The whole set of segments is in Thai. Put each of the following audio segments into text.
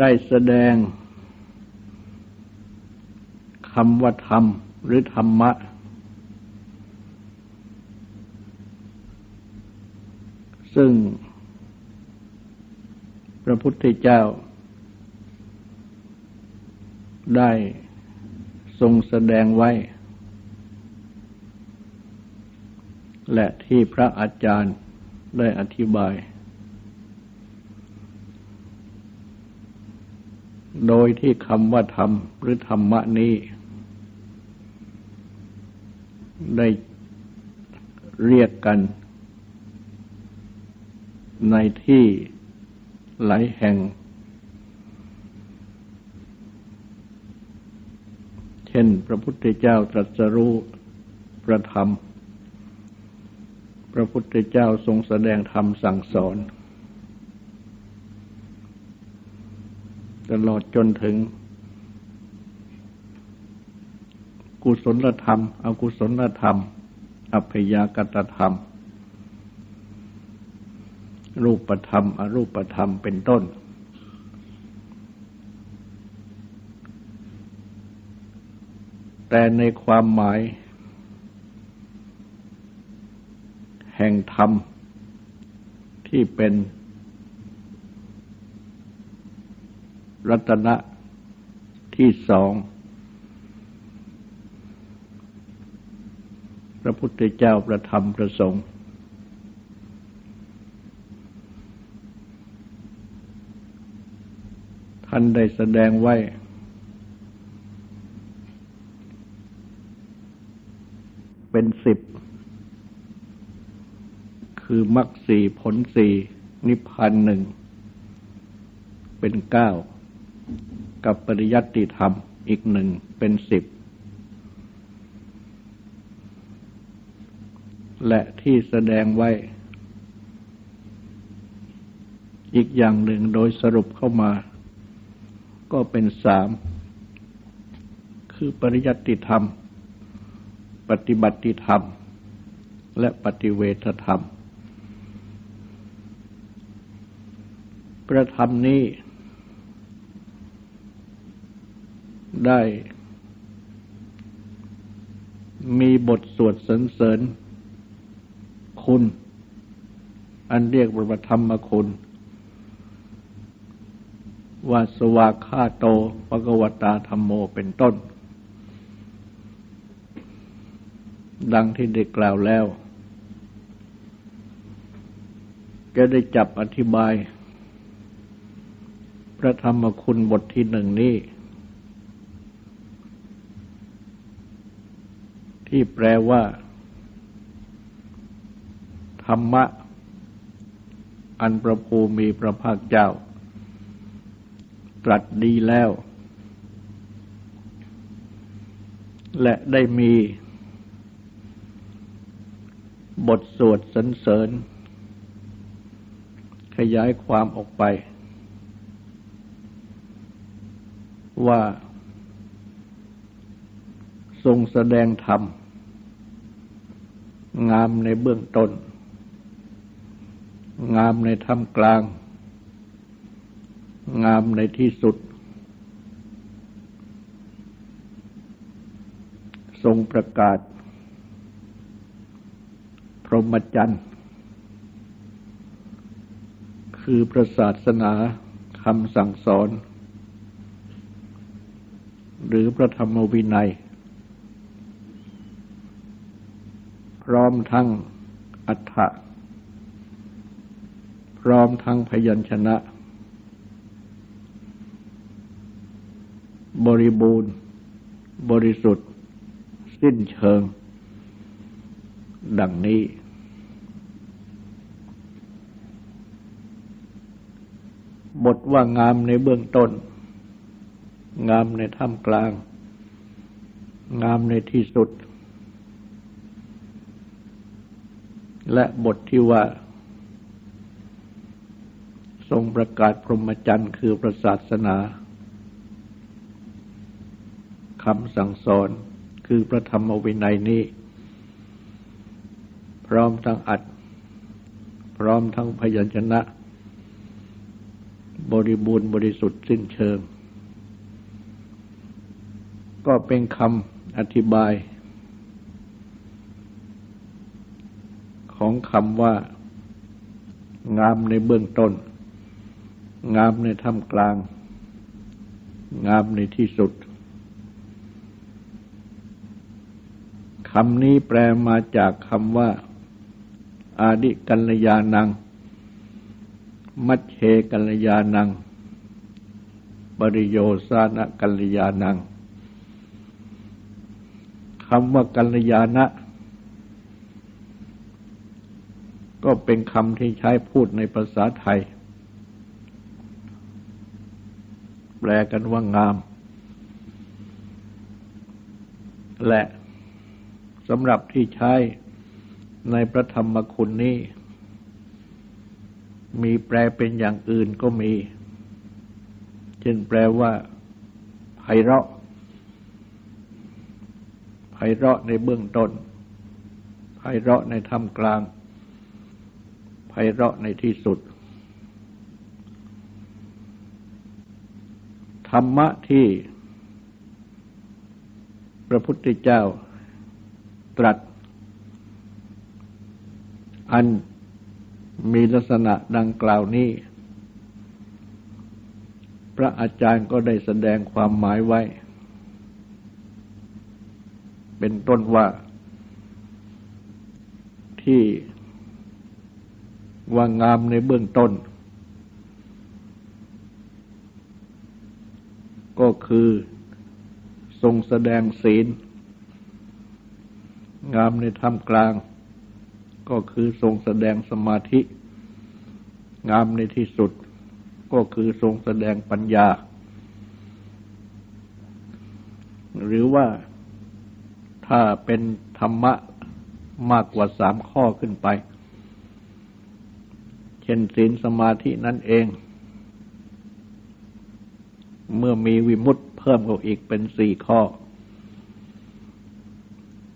ได้แสดงคำว่าธรรมหรือธรรมะ ซึ่งพระพุทธเจ้า ได้ทรงแสดงไว้ และที่พระอาจารย์ได้อธิบาย โดยที่คำว่าธรรมหรือธรรมะนี้ ได้เรียกกัน ในที่หลายแห่ง เช่นพระพุทธเจ้าตรัสรู้ประธรรม พระพุทธเจ้าทรงแสดงธรรมสั่งสอน ตลอดจนถึง กุศลธรรม อกุศลธรรม อัพยากตธรรม รูปธรรม อรูปธรรมเป็นต้น แต่ในความหมาย แห่งธรรมที่เป็น รัตนะที่สอง พระพุทธเจ้าประธรรมประสงค์ ท่านได้แสดงไว้ เป็นสิบ คือมรรคสี่ผลสี่นิพพานหนึ่ง เป็นเก้า กับปริยัติธรรมอีกหนึ่งเป็นสิบ และที่แสดงไว้ อีกอย่างหนึ่งโดยสรุปเข้ามา ก็เป็นสาม คือปริยัติธรรม ปฏิบัติธรรม และปฏิเวทธรรม ประธรรมนี้ ได้ มีบทสวดสรรเสริญ คุณ อันเรียกว่าธรรมคุณ ว่าสวาคาโตปะกวตาธรรมโมเป็นต้น ดังที่ได้กล่าวแล้วก็ได้จับอธิบาย พระธรรมคุณบทที่หนึ่งนี้ ที่แปลว่า ธรรมะ อันประภูมีพระภาคเจ้า ตรัสดีแล้ว และได้มี บทสวดสรรเสริญ ขยายความออกไป ว่าทรงแสดงธรรม งามในเบื้องต้น งามในท่ามกลาง งามในที่สุด ทรงประกาศ พรหมจรรย์ คือพระศาสนาคำสั่งสอน หรือพระธรรมวินัย พร้ อมทั้งอัฏฐะพร้อมทั้งพยัญชนะ บริบูรณ์ บริสุทธิ์ สิ้นเชิง ดังนี้ บทว่างามในเบื้องต้น งามในท่ามกลาง งามในที่สุด และบทที่ว่า ทรงประกาศพรหมจรรย์คือประศาสนาคำสั่งสอนคือพระธรรมวินัยนี้ พร้อมทั้งอัด พร้อมทั้งพยัญชนะ บริบูรณ์บริสุทธิ์สิ้นเชิง ก็เป็นคำอธิบาย ของคำว่า งามในเบื้องต้น งามในท่ามกลาง งามในที่สุดคำนี้แปลมาจากคำว่า อาดิกัลยานัง มัชเชกัลยานัง ปริโยสานกัลยานังคำว่ากัลยาณะ ก็เป็นคำที่ใช้พูดในภาษาไทย แปลกันว่างาม และสำหรับที่ใช้ในพระธรรมคุณนี้ มีแปลเป็นอย่างอื่นก็มี เช่นแปลว่าไพเราะไพเราะในเบื้องต้นไพเราะในท่ามกลาง ไพเราะในที่สุด ธรรมะที่พระพุทธเจ้าตรัส อันมีลักษณะดังกล่าวนี้ พระอาจารย์ก็ได้แสดงความหมายไว้ เป็นต้นว่าที่ ว่างามในเบื้องต้น ก็คือทรงแสดงศีล งามในท่ามกลาง ก็คือทรงแสดงสมาธิ งามในที่สุด ก็คือทรงแสดงปัญญา หรือว่าถ้าเป็นธรรมะมากกว่าสามข้อขึ้นไป เช่นศีลสมาธินั่นเอง เมื่อมีวิมุตเพิ่มเข้าอีกเป็นสี่ข้อ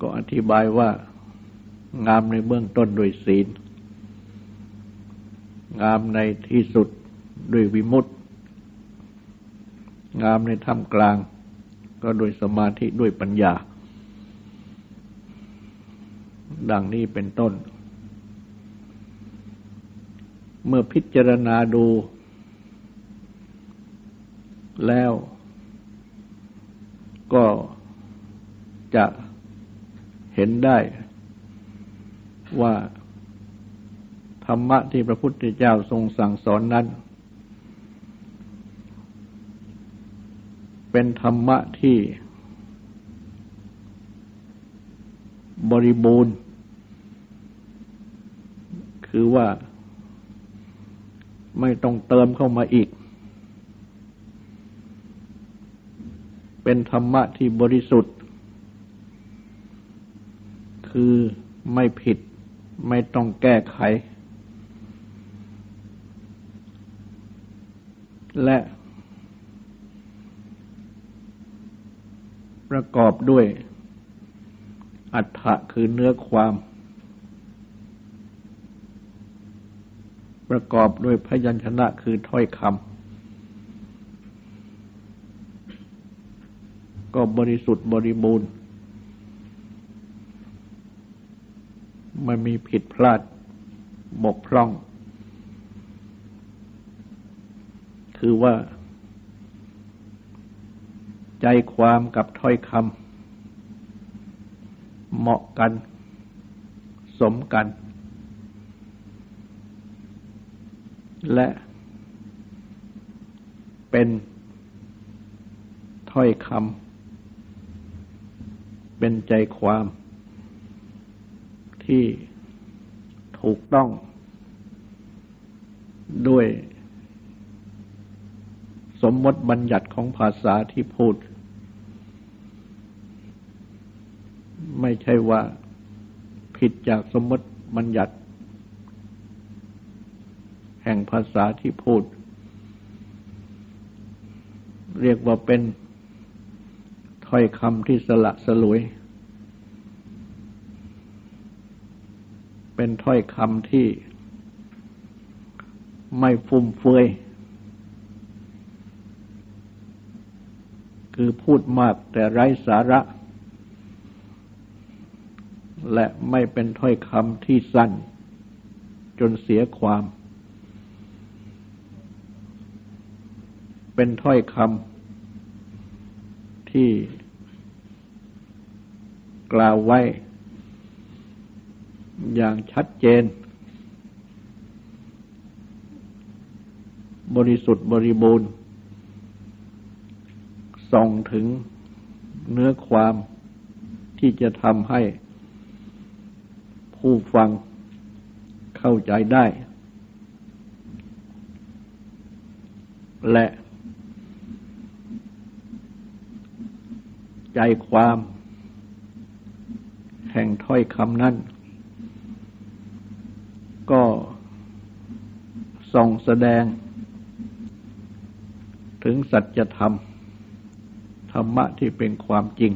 ก็อธิบายว่างามในเบื้องต้นด้วยศีล งามในที่สุดด้วยวิมุตติงามในท่ามกลาง ก็โดยสมาธิด้วยปัญญา ดังนี้เป็นต้น เมื่อพิจารณาดู แล้ว ก็จะเห็นได้ว่าธรรมะที่พระพุทธเจ้าทรงสั่งสอนนั้น เป็นธรรมะที่ บริบูรณ์ คือว่า ไม่ต้องเติมเข้ามาอีก เป็นธรรมะที่บริสุทธิ์ คือไม่ผิดไม่ต้องแก้ไข และ ประกอบด้วย อัฏฐะคือเนื้อความ ประกอบด้วยพยัญชนะคือถ้อยคำก็บริสุทธิ์บริบูรณ์ ไม่มีผิดพลาดบกพร่องคคือว่า ใจความกับถ้อยคำเหมาะกัน สมกัน และเป็นถ้อยคำเป็นใจความที่ถูกต้อง ด้วยสมมติบัญญัติของภาษาที่พูด ไม่ใช่ว่าผิดจากสมมติบัญญัติ แห่งภาษาที่พูด เรียกว่าเป็นถ้อยคำที่สละสลวย เป็นถ้อยคำที่ไม่ฟุ่มเฟือยคือพูดมากแต่ไร้สาระ และไม่เป็นถ้อยคำที่สั้น จนเสียความ เป็นถ้อยคำที่กล่าวไว้ อย่างชัดเจน บริสุทธิ์บริบูรณ์ส่องถึงเนื้อความที่จะทำให้ผู้ฟังเข้าใจได้ และ ใจความ แห่งถ้อยคำนั้น ก็ส่งแสดง ถึงสัจธรรม ธรรมะที่เป็นความจริง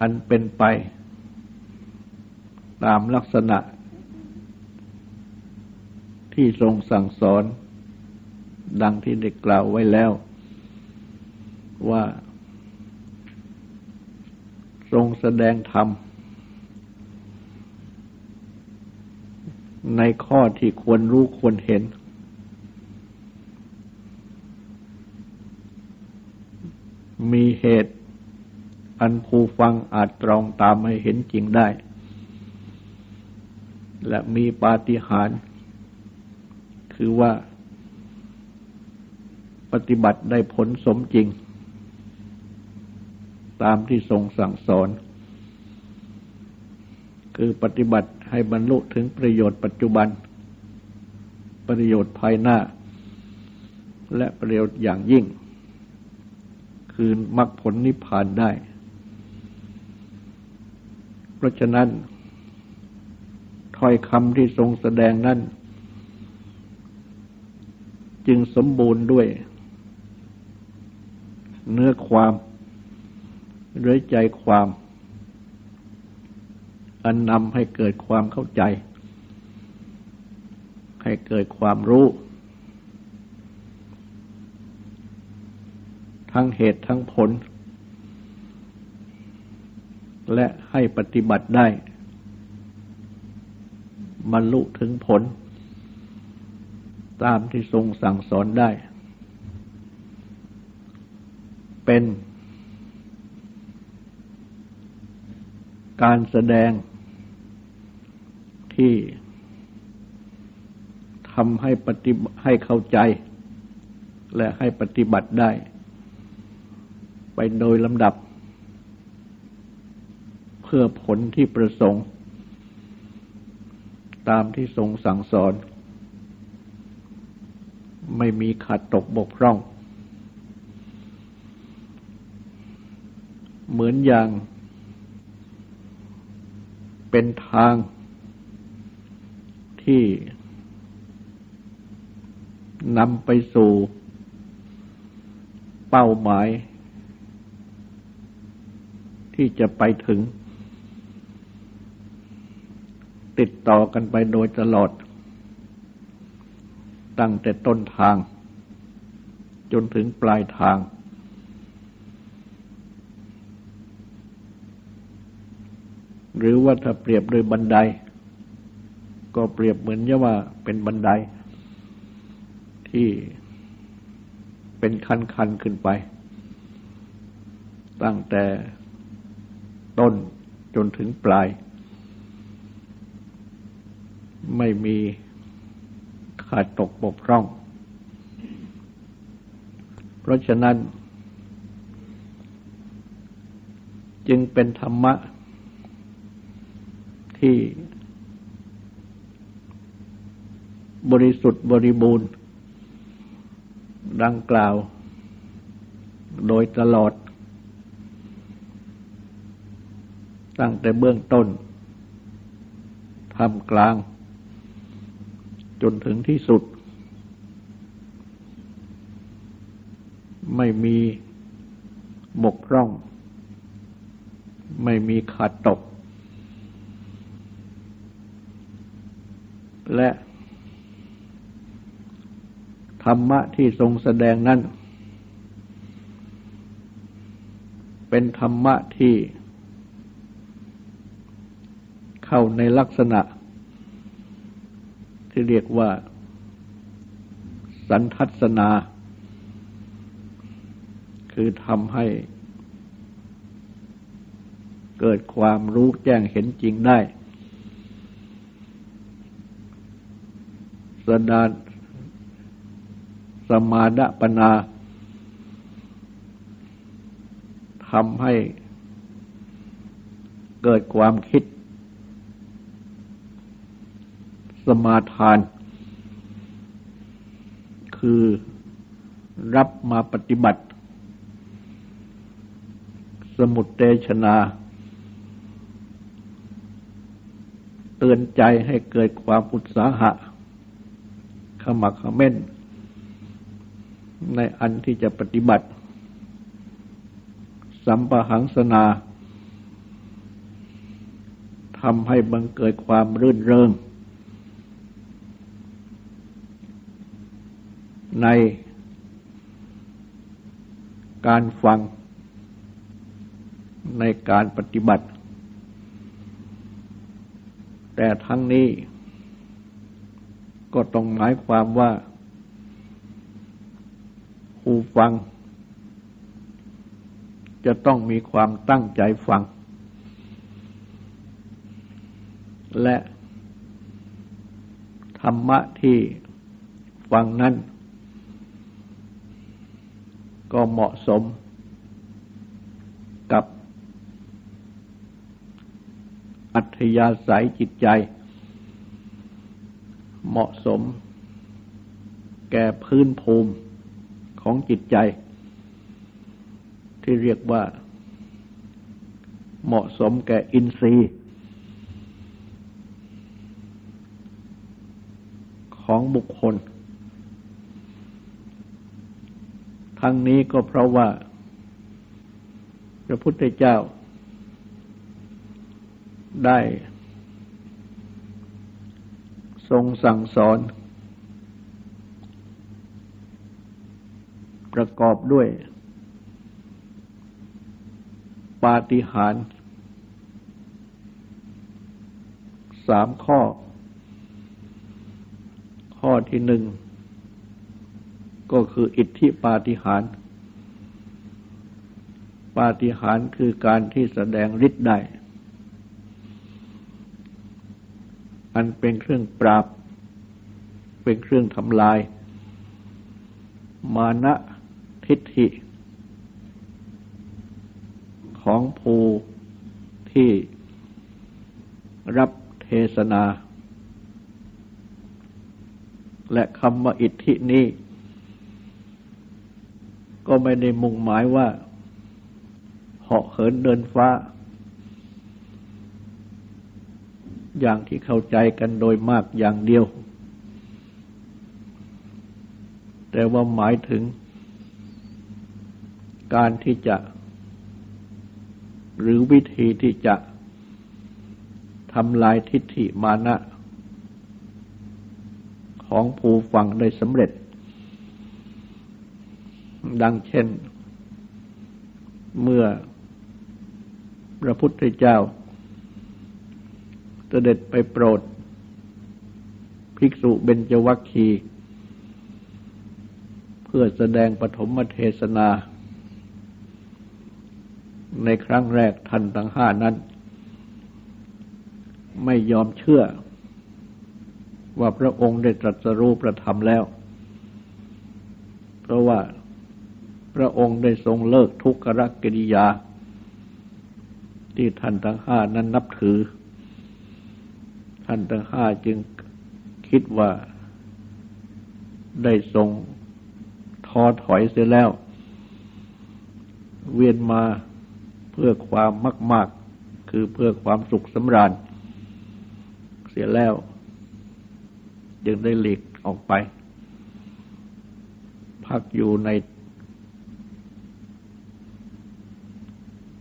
อันเป็นไป ตามลักษณะ ที่ทรงสั่งสอน ดังที่ได้กล่าวไว้แล้ว ว่า ทรงแสดงธรรม ในข้อที่ควรรู้ควรเห็น มีเหตุอันผู้ฟังอาจตรองตามให้เห็นจริงได้ และมีปาฏิหาริย์คือว่าปฏิบัติได้ผลสมจริง ตามที่ทรงสั่งสอน คือปฏิบัติให้บรรลุถึงประโยชน์ปัจจุบัน ประโยชน์ภายหน้า และประโยชน์อย่างยิ่ง คือมรรคผลนิพพานได้ เพราะฉะนั้น ถ้อยคำที่ทรงแสดงนั้น จึงสมบูรณ์ด้วย เนื้อความ หรือใจความ อันนำให้เกิดความเข้าใจ ให้เกิดความรู้ ทั้งเหตุทั้งผล และให้ปฏิบัติได้บรรลุถึงผล ตามที่ทรงสั่งสอนได้ เป็น การแสดงที่ทำให้ปฏิให้เข้าใจ และให้ปฏิบัติได้ ไปโดยลำดับ เพื่อผลที่ประสงค์ ตามที่ทรงสั่งสอน ไม่มีขาดตกบกพร่อง เหมือนอย่าง เป็นทางที่นำไปสู่เป้าหมาย ที่จะไปถึง ติดต่อกันไปโดยตลอด ตั้งแต่ต้นทาง จนถึงปลายทาง หรือว่าถ้าเปรียบโดยบันได ก็เปรียบเหมือนว่าเป็นบันได ที่เป็นคันๆขึ้นไป ตั้งแต่ต้นจนถึงปลาย ไม่มีขาดตกบกพร่อง เพราะฉะนั้น จึงเป็นธรรมะ ที่บริสุทธิ์บริบูรณ์ ดังกล่าว โดยตลอด ตั้งแต่เบื้องต้นทำกลาง จนถึงที่สุด ไม่มีบกพร่อง ไม่มีขาดตก และ ธรรมะที่ทรงแสดงนั้น เป็นธรรมะที่ เข้าในลักษณะ ที่เรียกว่า สันทัศนา คือทำให้เกิดความรู้แจ้งเห็นจริงได้ สดาสมาดปนาทำให้เกิดความคิด สมาทาน คือรับมาปฏิบัติ สมุดเตชนา เตือนใจให้เกิดความอุตสาหะ ขมักขม้น ในอันที่จะปฏิบัติ สัมปหังสนาทำให้บังเกิดความรื่นเริง ในการฟังในการปฏิบัติ แต่ทั้งนี้ ก็ต้องหมายความว่า ผู้ฟัง จะต้องมีความตั้งใจฟัง และธรรมะที่ฟังนั้น ก็เหมาะสมกับอัธยาศัยจิตใจ เหมาะสม แก่พื้นภูมิของจิตใจ ที่เรียกว่า เหมาะสมแก่อินทรีย์ของบุคคล ทั้งนี้ก็เพราะว่า พระพุทธเจ้าได้ ทรงสั่งสอน ประกอบด้วย ปาฏิหาริย์สามข้อ ข้อที่หนึ่ง ก็คืออิทธิปาฏิหาริย์ปาฏิหาริย์คือการที่แสดงฤทธิ์ได้ อันเป็นเครื่องปราบ เป็นเครื่องทำลาย มานะทิฏฐิ ของผู้ที่รับเทศนา และคำว่าอิทธินี้ ก็ไม่ได้มุ่งหมายว่าเหาะเหินเดินฟ้า อย่างที่เข้าใจกันโดยมากอย่างเดียว แต่ว่าหมายถึง การที่จะ หรือวิธีที่จะทำลายทิฏฐิมานะ ของผู้ฟังได้สำเร็จ ดังเช่น เมื่อพระพุทธเจ้า เสด็จไปโปรด ภิกษุเบญจวัคคีเพื่อแสดงปฐมเทศนา ในครั้งแรกท่านทั้งห้านั้น ไม่ยอมเชื่อ ว่าพระองค์ได้ตรัสรู้ประธรรมแล้ว เพราะว่าพระองค์ได้ทรงเลิกทุกขกิริยา ที่ท่านทั้งห้านั้นนับถือ ท่านทั้งห้าจึงคิดว่าได้ทรงท้อถอยเสียแล้ว เวียนมาเพื่อความมาก ๆ คือเพื่อความสุขสำราญ เสียแล้ว จึงได้หลีกออกไป พักอยู่ใน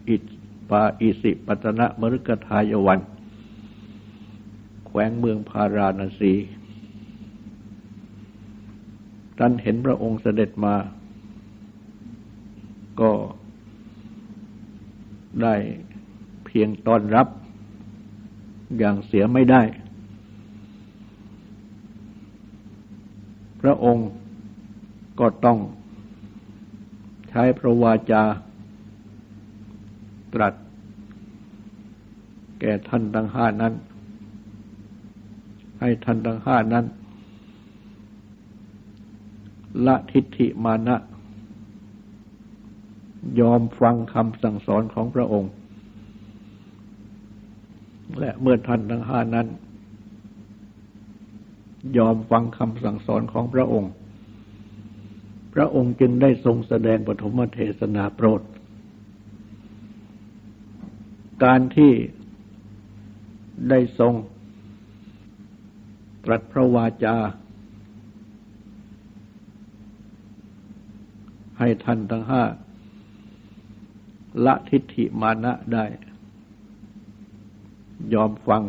อิปาอิสิปัตนะมฤกทายวัน แขวงเมืองพาราณสี ท่านเห็นพระองค์เสด็จมา ก็ได้เพียงต้อนรับอย่างเสียไม่ได้ พระองค์ก็ต้องใช้พระวาจาตรัสแก่ท่านทั้งห้านั้น ให้ท่านทั้งห้านั้น ละทิฏฐิมานะ ยอมฟังคำสั่งสอนของพระองค์ และเมื่อท่านทั้งห้านั้น ยอมฟังคำสั่งสอนของพระองค์ พระองค์จึงได้ทรงแสดงปฐมเทศนาโปรด การที่ได้ทรง ตรัสพระวาจา ให้ท่านทั้งห้า ละทิฏฐิมานะได้ ยอมฟัง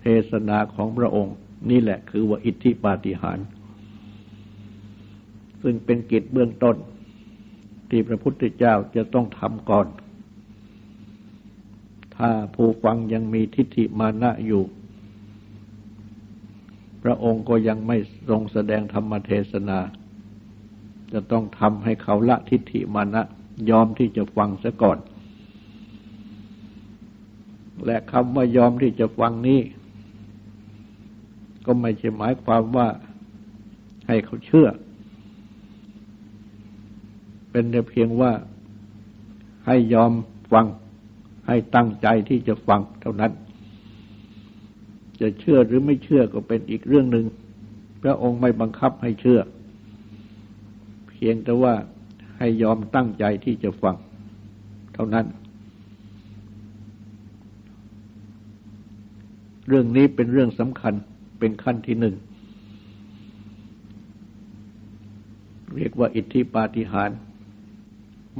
เทศนาของพระองค์ นี่แหละคือว่าอิทธิปาฏิหาริย์ซึ่งเป็นกิจเบื้องต้น ที่พระพุทธเจ้าจะต้องทำก่อน ถ้าผู้ฟังยังมีทิฏฐิมานะอยู่ พระองค์ก็ยังไม่ทรงแสดงธรรมเทศนา จะต้องทำให้เขาละทิฏฐิมานะยอมที่จะฟังซะก่อน และคำว่ายอมที่จะฟังนี้ ก็ไม่ใช่หมายความว่าให้เขาเชื่อ เป็นแต่เพียงว่าให้ยอมฟัง ให้ตั้งใจที่จะฟังเท่านั้น จะเชื่อหรือไม่เชื่อก็เป็นอีกเรื่องหนึ่ง พระองค์ไม่บังคับให้เชื่อ เพียงแต่ว่าให้ยอมตั้งใจที่จะฟังเท่านั้น เรื่องนี้เป็นเรื่องสำคัญเป็นขั้นที่หนึ่ง เรียกว่าอิทธิปาฏิหาร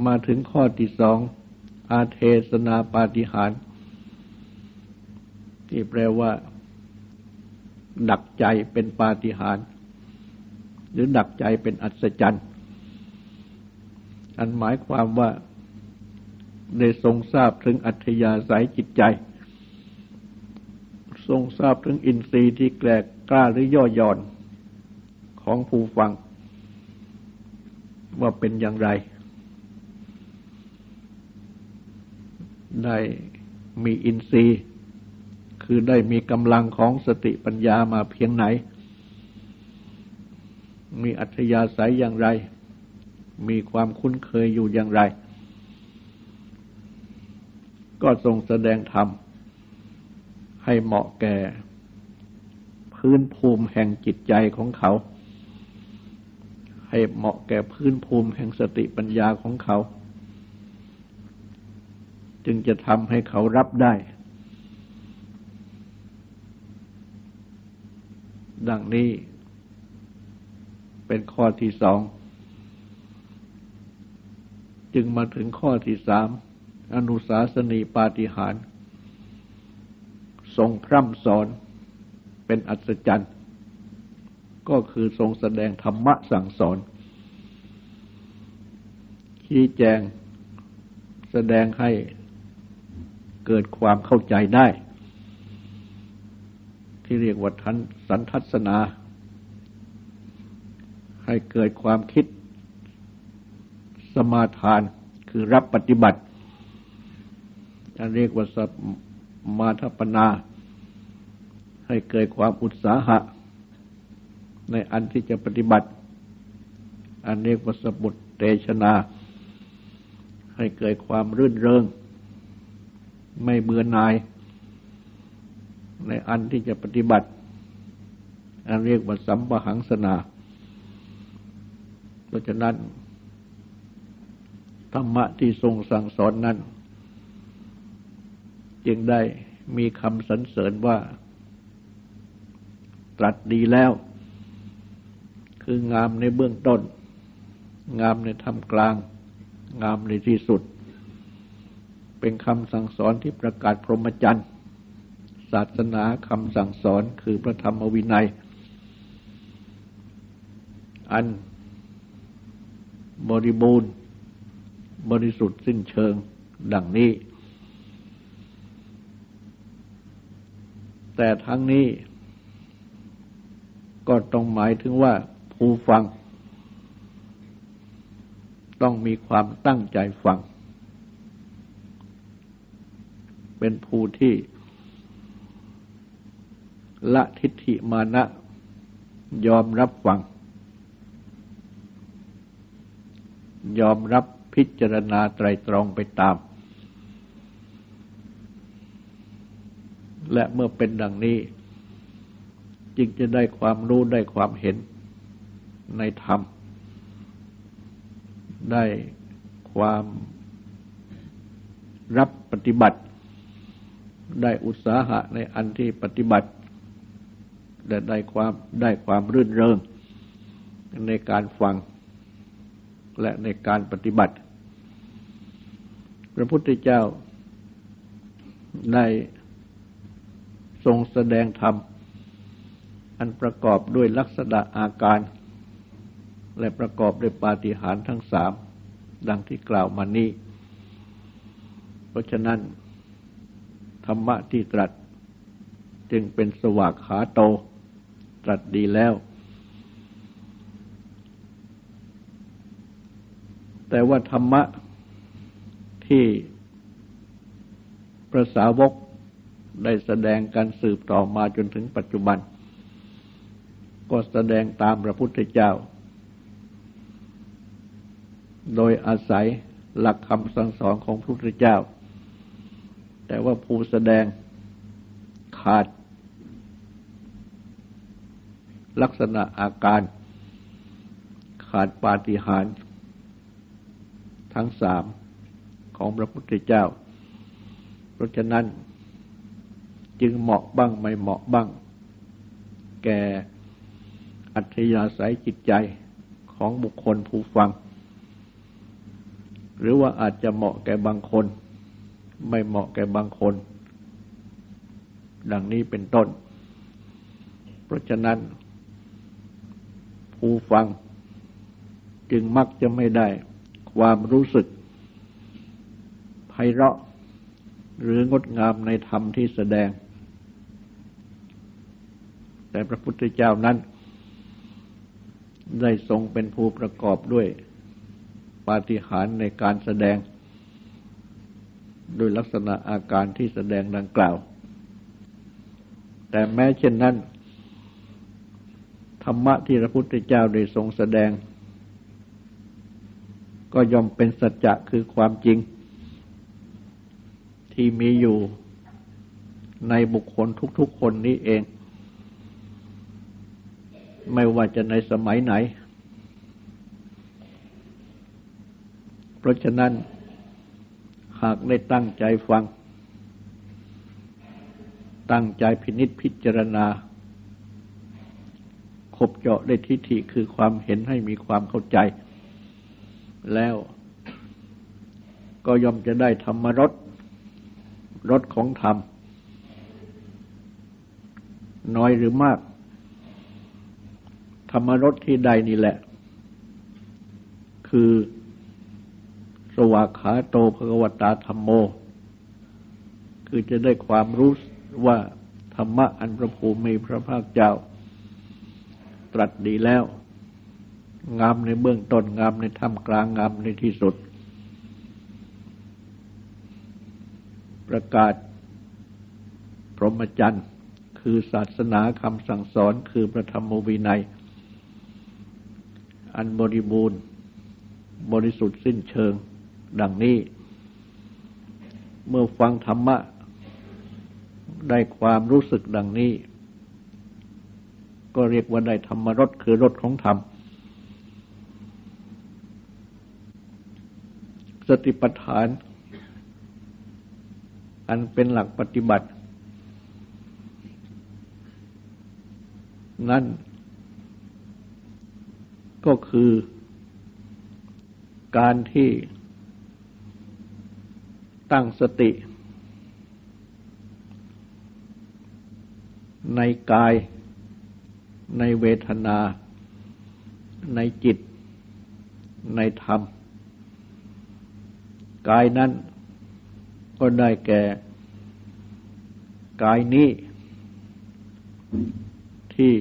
มาถึงข้อที่สอง อาเทศนาปาฏิหาร ที่แปลว่า ดักใจเป็นปาฏิหาร หรือดักใจเป็นอัศจรรย์ อันหมายความว่าได้ทรงทราบถึงอัธยาศัยจิตใจ ทรงทราบถึงอินทรีย์ที่แกลกกล้าหรือย่อหย่อนของผู้ฟัง ว่าเป็นอย่างไร ได้มีอินทรีย์ คือได้มีกำลังของสติปัญญามาเพียงไหน มีอัธยาศัยอย่างไร มีความคุ้นเคยอยู่อย่างไร ก็ทรงแสดงธรรม ให้เหมาะแก่ พื้นภูมิแห่งจิตใจของเขา ให้เหมาะแก่พื้นภูมิแห่งสติปัญญาของเขา จึงจะทำให้เขารับได้ ดังนี้เป็นข้อที่สอง จึงมาถึงข้อที่สาม อนุสาสนีปาฏิหารทรงพร่ำสอนเป็นอัศจรรย์ ก็คือทรงแสดงธรรมะสั่งสอน ชี้แจงแสดงให้ เกิดความเข้าใจได้ ที่เรียกว่าทันสันทัศนา ให้เกิดความคิดสมาทานคือรับปฏิบัติอันเรียกว่าสมาธปนา ให้เกิดความอุตสาหะ ในอันที่จะปฏิบัติ อันเรียกว่าสบุตรเตชนา ให้เกิดความรื่นเริง ไม่เบื่อหน่าย ในอันที่จะปฏิบัติ อันเรียกว่าสัมปหังสนา เพราะฉะนั้น ธรรมะที่ทรงสั่งสอนนั้น จึงได้มีคำสรรเสริญว่า ตรัสดีแล้ว คืองามในเบื้องต้น งามในธรรมกลาง งามในที่สุด เป็นคำสั่งสอนที่ประกาศพรหมจรรย์ ศาสนาคำสั่งสอนคือพระธรรมวินัย อันบริบูรณ์บริสุทธิ์สิ้นเชิงดังนี้ แต่ทั้งนี้ก็ต้องหมายถึงว่าผู้ฟัง ต้องมีความตั้งใจฟัง เป็นผู้ที่ละทิฏฐิมานะยอมรับฟัง ยอมรับพิจารณาไตรตรองไปตาม และเมื่อเป็นดังนี้ จึงจะได้ความรู้ได้ความเห็นในธรรม ได้ความรับปฏิบัติ ได้อุตสาหะในอันที่ปฏิบัติ และได้ความได้ความรื่นเริงในการฟังและในการปฏิบัติ พระพุทธเจ้าได้ทรงแสดงธรรม อันประกอบด้วยลักษณะอาการ และประกอบด้วยปาฏิหาริย์ทั้งสาม ดังที่กล่าวมานี้ เพราะฉะนั้น รรมะที่ตรัส จึงเป็นสวากขาโต ตรัสดีแล้ว แต่ว่าธรรมะที่พระสาวกได้แสดงการสืบต่อมาจนถึงปัจจุบัน ก็แสดงตามพระพุทธเจ้า โดยอาศัยหลักคำสั่งสอนของพระพุทธเจ้า แต่ว่าผู้แสดงขาด ลักษณะอาการขาดปาฏิหาริย์ทั้งสามของพระพุทธเจ้า เพราะฉะนั้นจึงเหมาะบ้างไม่เหมาะบ้าง แก่อัธยาศัยจิตใจของบุคคลผู้ฟัง หรือว่าอาจจะเหมาะแก่บางคน ไม่เหมาะแก่บางคน ดังนี้เป็นต้น เพราะฉะนั้น ผู้ฟังจึงมักจะไม่ได้ความรู้สึกไพเราะ หรืองดงามในธรรมที่แสดง แต่พระพุทธเจ้านั้น ได้ทรงเป็นผู้ประกอบด้วยปาฏิหาริย์ในการแสดง โดยลักษณะอาการที่แสดงดังกล่าว แต่แม้เช่นนั้น ธรรมะที่พระพุทธเจ้าได้ทรงแสดง ก็ย่อมเป็นสัจจะคือความจริง ที่มีอยู่ในบุคคลทุกๆคนนี้เอง ไม่ว่าจะในสมัยไหน เพราะฉะนั้น หากได้ตั้งใจฟัง ตั้งใจพินิษพิจารณาคบเจาะได้ทิฏฐิคือความเห็นให้มีความเข้าใจ แล้วก็ย่อมจะได้ธรรมรสรสของธรรม น้อยหรือมาก ธรรมรสที่ใดนี่แหละ คือ วากขาโตภกวตาธรรมโม คือจะได้ความรู้ว่าธรรมะอันพระภูมิพระภาคเจ้า ตรัสดีแล้ว งามในเบื้องต้นงามในท่ามกลางงามในที่สุด ประกาศ พรหมจรรย์คือศาสนาคำสั่งสอนคือพระธรรมวินัย อันบริบูรณ์ บริสุทธิ์สิ้นเชิง ดังนี้ เมื่อฟังธรรมะ ได้ความรู้สึกดังนี้ ก็เรียกว่าได้ธรรมรสคือรสของธรรม สติปัฏฐาน อันเป็นหลักปฏิบัติ นั่นก็คือการที่ ตั้งสติ ในกาย ในเวทนา ในจิต ในธรรม กายนั้นก็ได้แก่ กายนี้ ที่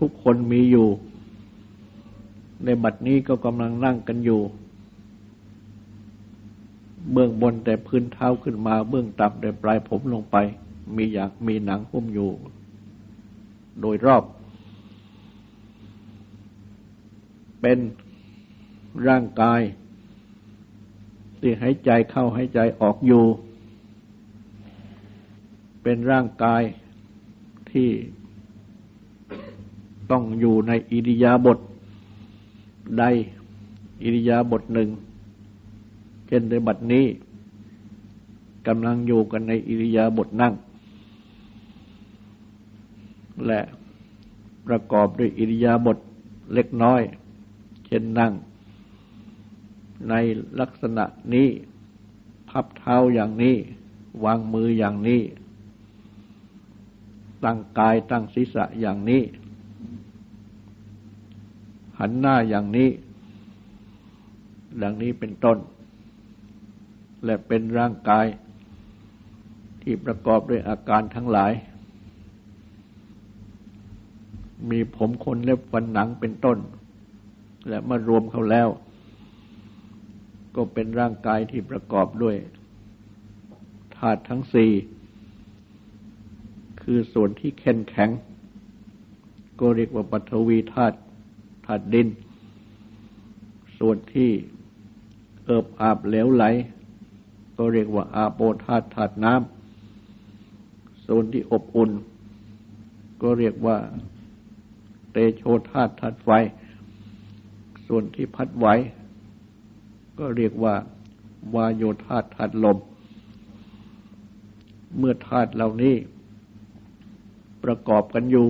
ทุกๆคนมีอยู่ ในบัดนี้ก็กำลังนั่งกันอยู่ เบื้องบนแต่พื้นเท้าขึ้นมา เบื้องต่ำแต่ปลายผมลงไป มีอยากมีหนังหุ้มอยู่ โดยรอบ เป็นร่างกาย ที่หายใจเข้าหายใจออกอยู่ เป็นร่างกายที่ต้องอยู่ในอิริยาบถใด อิริยาบถหนึ่ง เช่นในบัดนี้กำลังอยู่กันในอิริยาบถนั่ง และประกอบด้วยอิริยาบถเล็กน้อย เช่นนั่ง ในลักษณะนี้ พับเท้าอย่างนี้ วางมืออย่างนี้ ตั้งกายตั้งศีรษะอย่างนี้ หันหน้าอย่างนี้ ดังนี้เป็นต้น และเป็นร่างกายที่ประกอบด้วยอาการทั้งหลาย มีผมขนเล็บฟันหนังเป็นต้น และมารวมเขาแล้ว ก็เป็นร่างกายที่ประกอบด้วยธาตุทั้งสี่คือส่วนที่แข็งแข็ง ก็เรียกว่าปัทวีธาตุธาตุดิน ส่วนที่เอิบอาบเหลวไหล ก็เรียกว่าอาโปธาตุธาตุน้ำส่วนที่อบอุ่น ก็เรียกว่าเตโชธาตุธาตุไฟ ส่วนที่พัดไหว ก็เรียกว่าวาโยธาตุธาตุลม เมื่อธาตุเหล่านี้ ประกอบกันอยู่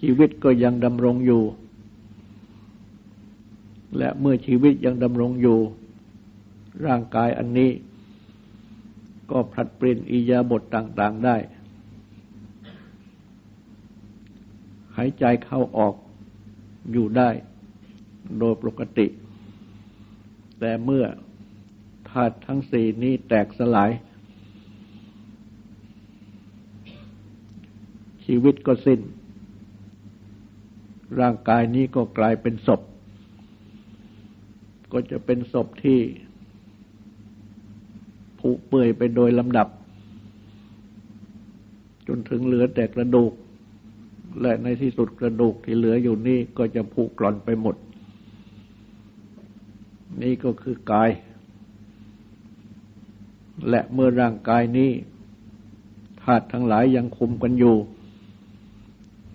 ชีวิตก็ยังดำรงอยู่ และเมื่อชีวิตยังดำรงอยู่ ร่างกายอันนี้ ก็ผลัดเปลี่ยนอิยาบทต่าง ๆได้ หายใจเข้าออกอยู่ได้โดยปกติ แต่เมื่อธาตุทั้งสี่นี้แตกสลาย ชีวิตก็สิ้น ร่างกายนี้ก็กลายเป็นศพ ก็จะเป็นศพที่ ผุเปื่อยไปโดยลำดับ จนถึงเหลือแต่กระดูก และในที่สุดกระดูกที่เหลืออยู่นี่ก็จะผุกร่อนไปหมด นี่ก็คือกาย และเมื่อร่างกายนี้ธาตุทั้งหลายยังคุมกันอยู่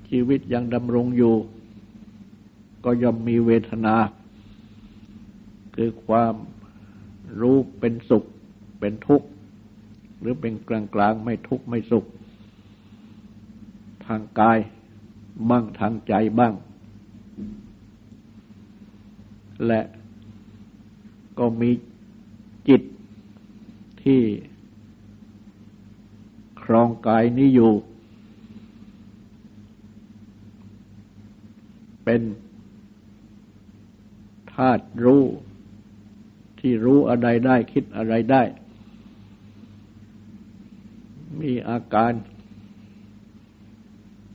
ชีวิตยังดำรงอยู่ ก็ย่อมมีเวทนา คือความรู้เป็นสุข เป็นทุกข์ หรือเป็นกลางกลางไม่ทุกข์ไม่สุข ทางกายบ้างทางใจบ้าง และก็มีจิตที่ครองกายนี้อยู่ เป็นธาตุรู้ที่รู้อะไรได้คิดอะไรได้ มีอาการ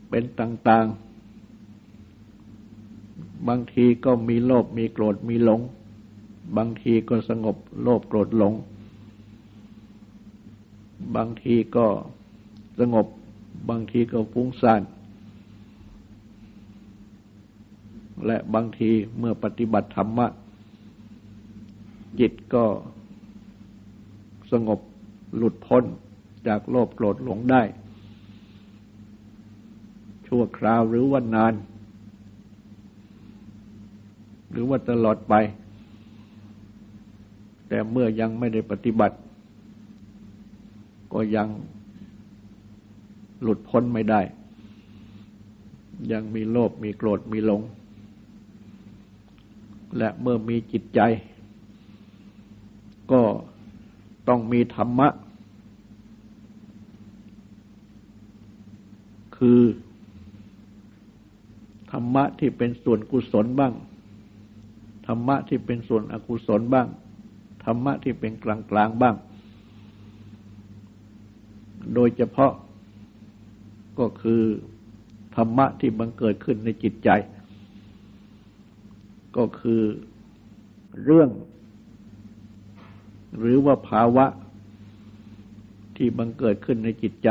เป็นต่าง ๆ บางทีก็มีโลภมีโกรธมีหลง บางทีก็สงบโลภโกรธหลง บางทีก็สงบบางทีก็ฟุ้งซ่านและบางทีเมื่อปฏิบัติธรรมะ จิตก็สงบหลุดพ้น จากโลภโกรธหลงได้ ชั่วคราวหรือว่านาน หรือว่าตลอดไป แต่เมื่อยังไม่ได้ปฏิบัติ ก็ยังหลุดพ้นไม่ได้ ยังมีโลภมีโกรธมีหลง และเมื่อมีจิตใจ ก็ต้องมีธรรมะ คือ ธรรมะที่เป็นส่วนกุศลบ้าง ธรรมะที่เป็นส่วนอกุศลบ้าง ธรรมะที่เป็นกลางกลางบ้าง โดยเฉพาะก็คือธรรมะที่บังเกิดขึ้นในจิตใจ ก็คือเรื่อง หรือว่าภาวะที่บังเกิดขึ้นในจิตใจ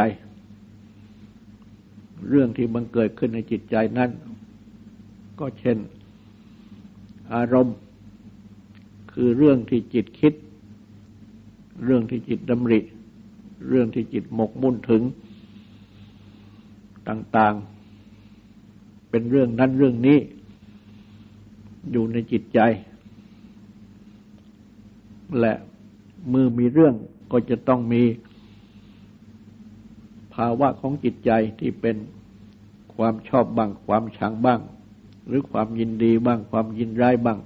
เรื่องที่บังเกิดขึ้นในจิตใจนั้น ก็เช่น อารมณ์ คือเรื่องที่จิตคิด เรื่องที่จิตดำริ เรื่องที่จิตหมกมุ่นถึง ต่างๆ เป็นเรื่องนั้นเรื่องนี้ อยู่ในจิตใจ และมือมีเรื่องก็จะต้องมี ภาวะของจิตใจที่เป็นความชอบบ้าง ความชังบ้าง หรือความยินดีบ้าง ความยินร้ายบ้าง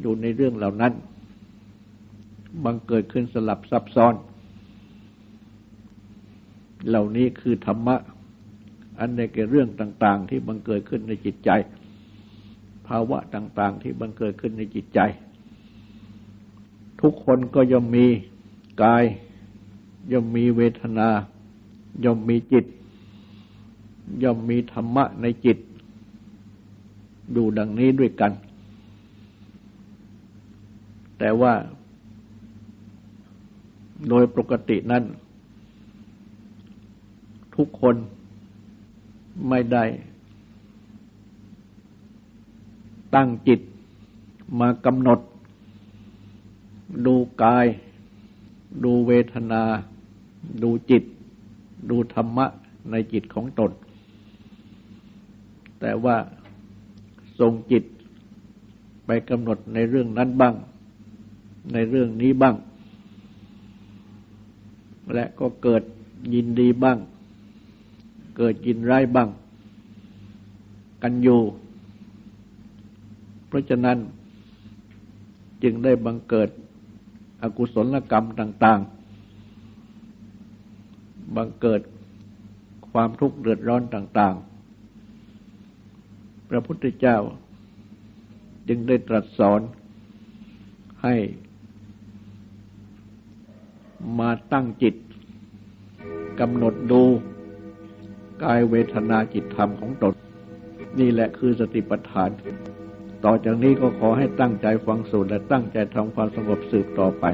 อยู่ในเรื่องเหล่านั้น บังเกิดขึ้นสลับซับซ้อน เหล่านี้คือธรรมะ อันในเกี่ยเรื่องต่าง ๆ ที่บังเกิดขึ้นในจิตใจ ภาวะต่าง ๆ ที่บังเกิดขึ้นในจิตใจ ทุกคนก็ย่อมมีกาย ย่อมมีเวทนา ย่อมมีจิต ย่อมมีธรรมะในจิต ดูดังนี้ด้วยกัน แต่ว่าโดยปกตินั้น ทุกคนไม่ได้ ตั้งจิตมากำหนด ดูกาย ดูเวทนา ดูจิต ดูธรรมะในจิตของตน แต่ว่าทรงจิตไปกำหนดในเรื่องนั้นบ้าง ในเรื่องนี้บ้าง และก็เกิดยินดีบ้าง เกิดยินร้ายบ้าง กันอยู่ เพราะฉะนั้นจึงได้บังเกิดอกุศลกรรมต่าง ๆ บังเกิดความทุกข์เดือดร้อนต่าง ๆ พระพุทธเจ้าจึงได้ตรัสสอนให้มาตั้งจิตกำหนดดูกายเวทนาจิตธรรมของตน นี่แหละคือสติปัฏฐาน ต่อจากนี้ก็ขอให้ตั้งใจฟังสูตรและตั้งใจทำความสงบสืบต่อไป